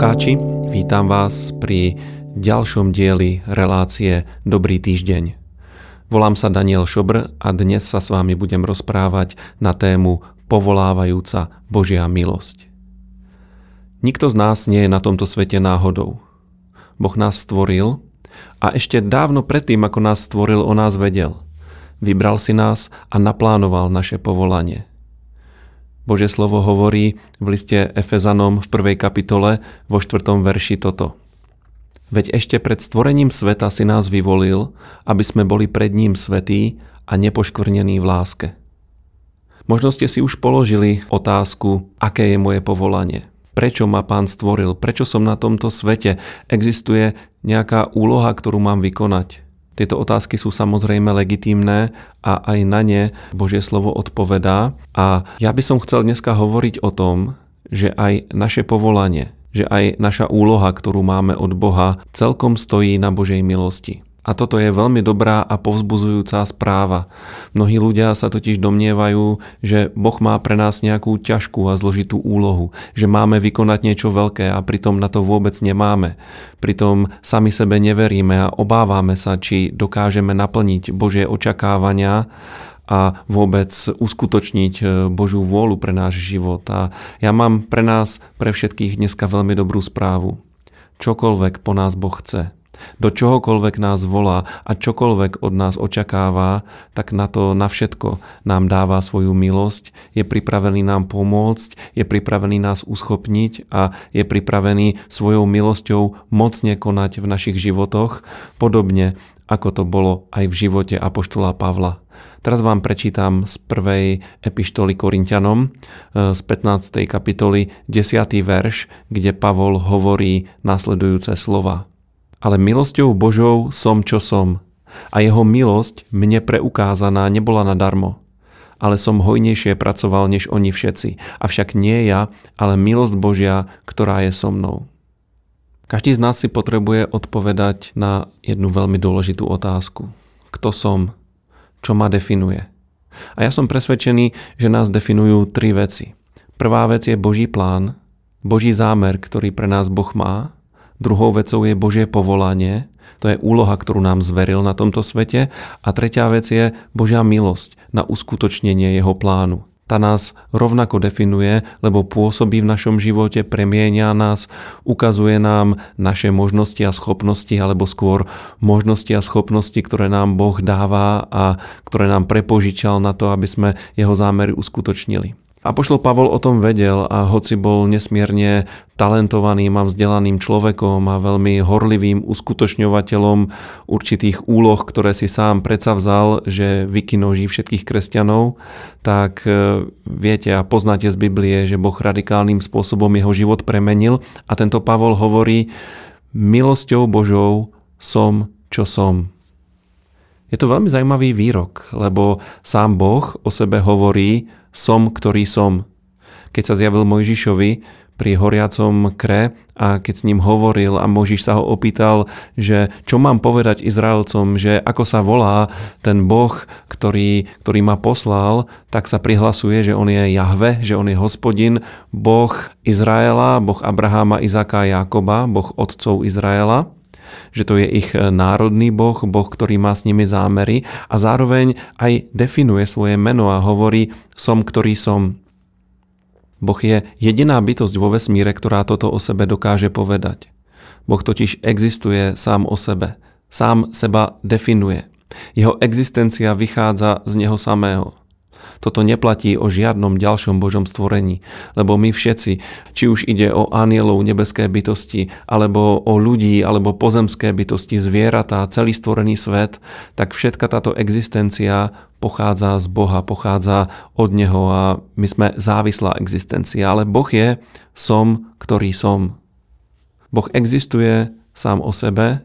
poslucháči, vítam vás pri ďalšom dieli relácie Dobrý týždeň. Volám sa Daniel Šobr a dnes sa s vami budem rozprávať na tému Povolávajúca Božia milosť. Nikto z nás nie je na tomto svete náhodou. Boh nás stvoril a ešte dávno predtým, ako nás stvoril, o nás vedel. Vybral si nás a naplánoval naše povolanie. Božie slovo hovorí v liste Efezanom v prvej kapitole vo štvrtom verši toto. Veď ešte pred stvorením sveta si nás vyvolil, aby sme boli pred ním svetí a nepoškvrnení v láske. Možno ste si už položili otázku, aké je moje povolanie. Prečo ma pán stvoril? Prečo som na tomto svete? Existuje nejaká úloha, ktorú mám vykonať? Tieto otázky sú samozrejme legitímne a aj na ne Božie slovo odpovedá. A ja by som chcel dneska hovoriť o tom, že aj naše povolanie, že aj naša úloha, ktorú máme od Boha, celkom stojí na Božej milosti. A toto je veľmi dobrá a povzbuzujúca správa. Mnohí ľudia sa totiž domnievajú, že Boh má pre nás nejakú ťažkú a zložitú úlohu, že máme vykonať niečo veľké a pritom na to vôbec nemáme. Pritom sami sebe neveríme a obávame sa, či dokážeme naplniť Božie očakávania a vôbec uskutočniť e, Božú vôľu pre náš život. A ja mám pre nás, pre všetkých dneska veľmi dobrú správu. Čokoľvek po nás Boh chce, do čohokoľvek nás volá a čokoľvek od nás očakáva, tak na to, na všetko nám dáva svoju milosť, je pripravený nám pomôcť, je pripravený nás uschopniť a je pripravený svojou milosťou mocne konať v našich životoch, podobne ako to bolo aj v živote Apoštola Pavla. Teraz vám prečítam z prvej epištoly Korintianom e, z 15. kapitoly 10. verš, kde Pavol hovorí nasledujúce slova ale milosťou Božou som, čo som. A jeho milosť mne preukázaná nebola nadarmo. Ale som hojnejšie pracoval než oni všetci. Avšak nie ja, ale milosť Božia, ktorá je so mnou. Každý z nás si potrebuje odpovedať na jednu veľmi dôležitú otázku. Kto som? Čo ma definuje? A ja som presvedčený, že nás definujú tri veci. Prvá vec je Boží plán, Boží zámer, ktorý pre nás Boh má. Druhou vecou je Božie povolanie, to je úloha, ktorú nám zveril na tomto svete. A tretia vec je Božia milosť na uskutočnenie jeho plánu. Tá nás rovnako definuje, lebo pôsobí v našom živote, premienia nás, ukazuje nám naše možnosti a schopnosti, alebo skôr možnosti a schopnosti, ktoré nám Boh dáva a ktoré nám prepožičal na to, aby sme jeho zámery uskutočnili. Apoštol Pavol o tom vedel a hoci bol nesmierne talentovaným a vzdelaným človekom a veľmi horlivým uskutočňovateľom určitých úloh, ktoré si sám predsavzal, že vykinoží všetkých kresťanov, tak e, viete a poznáte z Biblie, že Boh radikálnym spôsobom jeho život premenil a tento Pavol hovorí, milosťou Božou som, čo som. Je to veľmi zaujímavý výrok, lebo sám Boh o sebe hovorí som, ktorý som. Keď sa zjavil Mojžišovi pri horiacom kre a keď s ním hovoril a Mojžiš sa ho opýtal, že čo mám povedať Izraelcom, že ako sa volá ten Boh, ktorý, ktorý ma poslal, tak sa prihlasuje, že on je Jahve, že on je hospodin, Boh Izraela, Boh Abraháma, Izáka a Jákoba, Boh otcov Izraela že to je ich e, národný boh, boh, ktorý má s nimi zámery a zároveň aj definuje svoje meno a hovorí som, ktorý som. Boh je jediná bytosť vo vesmíre, ktorá toto o sebe dokáže povedať. Boh totiž existuje sám o sebe. Sám seba definuje. Jeho existencia vychádza z neho samého. Toto neplatí o žiadnom ďalšom Božom stvorení, lebo my všetci, či už ide o anielov nebeské bytosti, alebo o ľudí, alebo pozemské bytosti, zvieratá, celý stvorený svet, tak všetka táto existencia pochádza z Boha, pochádza od Neho a my sme závislá existencia, ale Boh je som, ktorý som. Boh existuje sám o sebe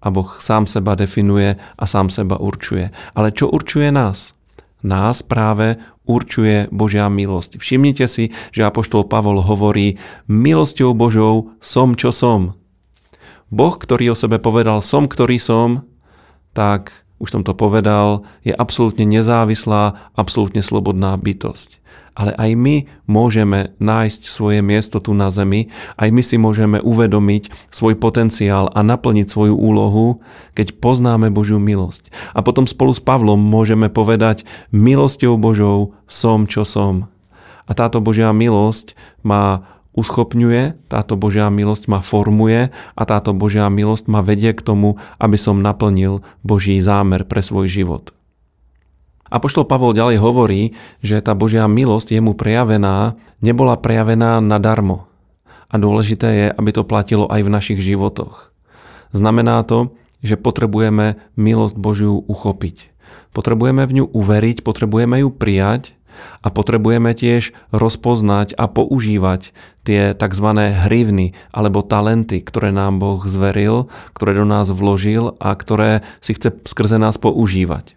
a Boh sám seba definuje a sám seba určuje. Ale čo určuje nás? Nás práve určuje Božia milosť. Všimnite si, že Apoštol Pavol hovorí, milosťou Božou som, čo som. Boh, ktorý o sebe povedal som, ktorý som, tak už som to povedal, je absolútne nezávislá, absolútne slobodná bytosť. Ale aj my môžeme nájsť svoje miesto tu na zemi, aj my si môžeme uvedomiť svoj potenciál a naplniť svoju úlohu, keď poznáme Božiu milosť. A potom spolu s Pavlom môžeme povedať, milosťou Božou som, čo som. A táto Božia milosť má uschopňuje, táto Božia milosť ma formuje a táto Božia milosť ma vedie k tomu, aby som naplnil Boží zámer pre svoj život. Apoštol Pavol ďalej hovorí, že tá Božia milosť jemu prejavená nebola prejavená nadarmo. A dôležité je, aby to platilo aj v našich životoch. Znamená to, že potrebujeme milosť Božiu uchopiť. Potrebujeme v ňu uveriť, potrebujeme ju prijať a potrebujeme tiež rozpoznať a používať tie tzv. hrivny alebo talenty, ktoré nám Boh zveril, ktoré do nás vložil a ktoré si chce skrze nás používať.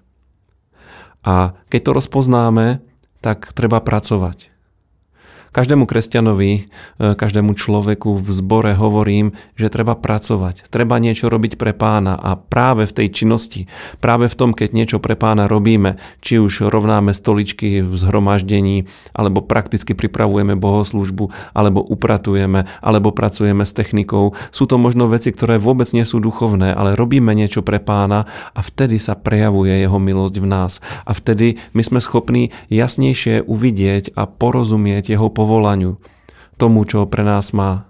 A keď to rozpoznáme, tak treba pracovať. Každému kresťanovi, e, každému človeku v zbore hovorím, že treba pracovať, treba niečo robiť pre pána a práve v tej činnosti, práve v tom, keď niečo pre pána robíme, či už rovnáme stoličky v zhromaždení, alebo prakticky pripravujeme bohoslužbu, alebo upratujeme, alebo pracujeme s technikou, sú to možno veci, ktoré vôbec nie sú duchovné, ale robíme niečo pre pána a vtedy sa prejavuje jeho milosť v nás. A vtedy my sme schopní jasnejšie uvidieť a porozumieť jeho povolaniu, tomu, čo pre nás má.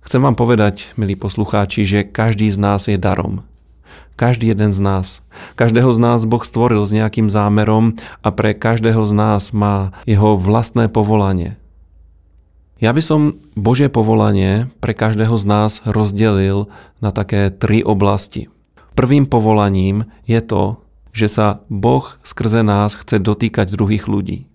Chcem vám povedať, milí poslucháči, že každý z nás je darom. Každý jeden z nás. Každého z nás Boh stvoril s nejakým zámerom a pre každého z nás má jeho vlastné povolanie. Ja by som Božie povolanie pre každého z nás rozdelil na také tri oblasti. Prvým povolaním je to, že sa Boh skrze nás chce dotýkať druhých ľudí.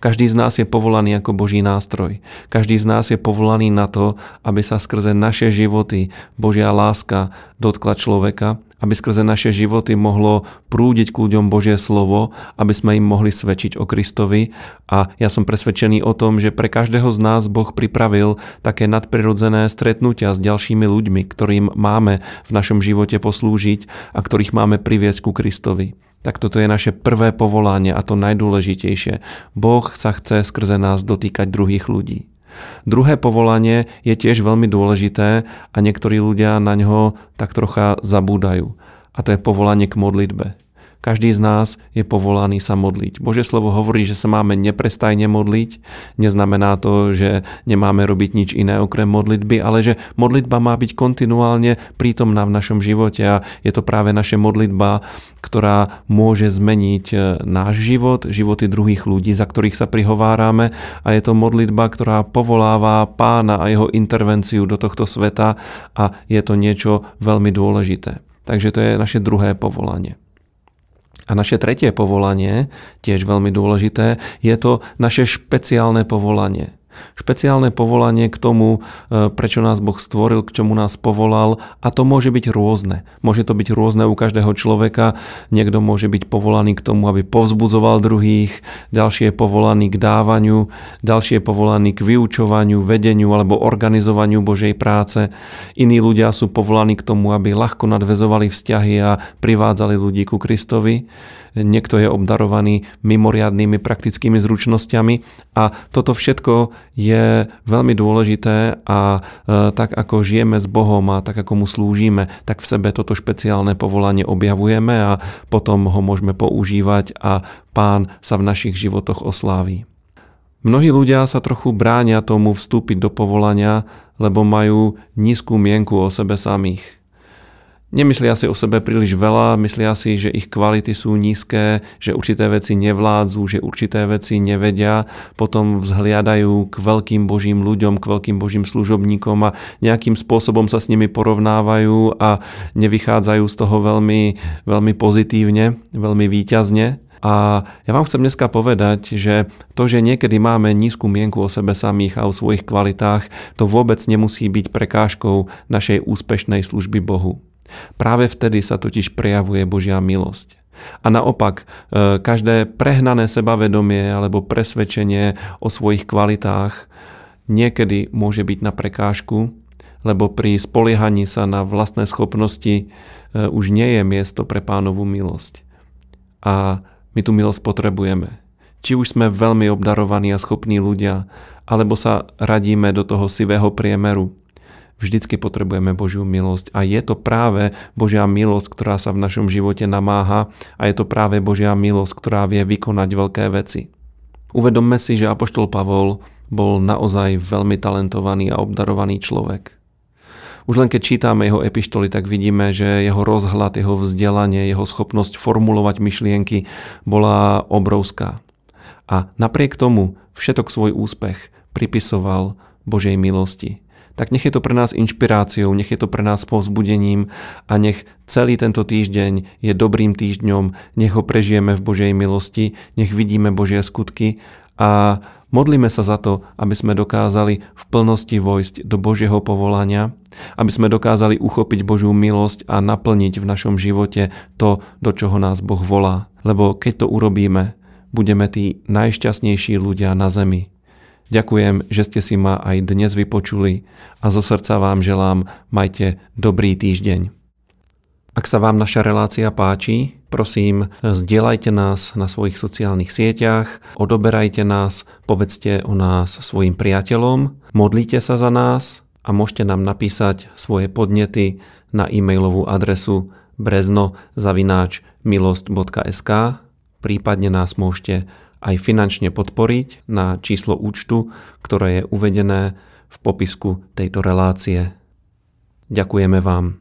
Každý z nás je povolaný ako Boží nástroj. Každý z nás je povolaný na to, aby sa skrze naše životy Božia láska dotkla človeka, aby skrze naše životy mohlo prúdiť k ľuďom Božie slovo, aby sme im mohli svedčiť o Kristovi. A ja som presvedčený o tom, že pre každého z nás Boh pripravil také nadprirodzené stretnutia s ďalšími ľuďmi, ktorým máme v našom živote poslúžiť a ktorých máme priviesť ku Kristovi tak toto je naše prvé povolanie a to najdôležitejšie. Boh sa chce skrze nás dotýkať druhých ľudí. Druhé povolanie je tiež veľmi dôležité a niektorí ľudia na ňo tak trocha zabúdajú. A to je povolanie k modlitbe. Každý z nás je povolaný sa modliť. Bože slovo hovorí, že sa máme neprestajne modliť. Neznamená to, že nemáme robiť nič iné okrem modlitby, ale že modlitba má byť kontinuálne prítomná v našom živote a je to práve naša modlitba, ktorá môže zmeniť e, náš život, životy druhých ľudí, za ktorých sa prihovárame a je to modlitba, ktorá povoláva pána a jeho intervenciu do tohto sveta a je to niečo veľmi dôležité. Takže to je naše druhé povolanie. A naše tretie povolanie, tiež veľmi dôležité, je to naše špeciálne povolanie. Špeciálne povolanie k tomu, e, prečo nás Boh stvoril, k čomu nás povolal a to môže byť rôzne. Môže to byť rôzne u každého človeka. Niekto môže byť povolaný k tomu, aby povzbudzoval druhých, ďalší je povolaný k dávaniu, ďalší je povolaný k vyučovaniu, vedeniu alebo organizovaniu Božej práce. Iní ľudia sú povolaní k tomu, aby ľahko nadvezovali vzťahy a privádzali ľudí ku Kristovi niekto je obdarovaný mimoriadnými praktickými zručnosťami a toto všetko je veľmi dôležité a e, tak ako žijeme s Bohom a tak ako mu slúžime, tak v sebe toto špeciálne povolanie objavujeme a potom ho môžeme používať a pán sa v našich životoch osláví. Mnohí ľudia sa trochu bránia tomu vstúpiť do povolania, lebo majú nízku mienku o sebe samých. Nemyslia si o sebe príliš veľa, myslia si, že ich kvality sú nízke, že určité veci nevládzu, že určité veci nevedia, potom vzhliadajú k veľkým božím ľuďom, k veľkým božím služobníkom a nejakým spôsobom sa s nimi porovnávajú a nevychádzajú z toho veľmi, veľmi pozitívne, veľmi výťazne. A ja vám chcem dneska povedať, že to, že niekedy máme nízku mienku o sebe samých a o svojich kvalitách, to vôbec nemusí byť prekážkou našej úspešnej služby Bohu. Práve vtedy sa totiž prejavuje Božia milosť. A naopak, e, každé prehnané sebavedomie alebo presvedčenie o svojich kvalitách niekedy môže byť na prekážku lebo pri spoliehaní sa na vlastné schopnosti e, už nie je miesto pre pánovú milosť. A my tú milosť potrebujeme. Či už sme veľmi obdarovaní a schopní ľudia, alebo sa radíme do toho sivého priemeru. Vždycky potrebujeme Božiu milosť a je to práve Božia milosť, ktorá sa v našom živote namáha a je to práve Božia milosť, ktorá vie vykonať veľké veci. Uvedomme si, že Apoštol Pavol bol naozaj veľmi talentovaný a obdarovaný človek. Už len keď čítame jeho epištoly, tak vidíme, že jeho rozhľad, jeho vzdelanie, jeho schopnosť formulovať myšlienky bola obrovská. A napriek tomu všetok svoj úspech pripisoval Božej milosti. Tak nech je to pre nás inšpiráciou, nech je to pre nás povzbudením a nech celý tento týždeň je dobrým týždňom, nech ho prežijeme v Božej milosti, nech vidíme Božie skutky a modlíme sa za to, aby sme dokázali v plnosti vojsť do Božieho povolania, aby sme dokázali uchopiť Božiu milosť a naplniť v našom živote to, do čoho nás Boh volá. Lebo keď to urobíme, budeme tí najšťastnejší ľudia na zemi. Ďakujem, že ste si ma aj dnes vypočuli a zo srdca vám želám, majte dobrý týždeň. Ak sa vám naša relácia páči, prosím, zdieľajte nás na svojich sociálnych sieťach, odoberajte nás, povedzte o nás svojim priateľom, modlite sa za nás a môžete nám napísať svoje podnety na e-mailovú adresu brezno.milost.sk prípadne nás môžete aj finančne podporiť na číslo účtu, ktoré je uvedené v popisku tejto relácie. Ďakujeme vám.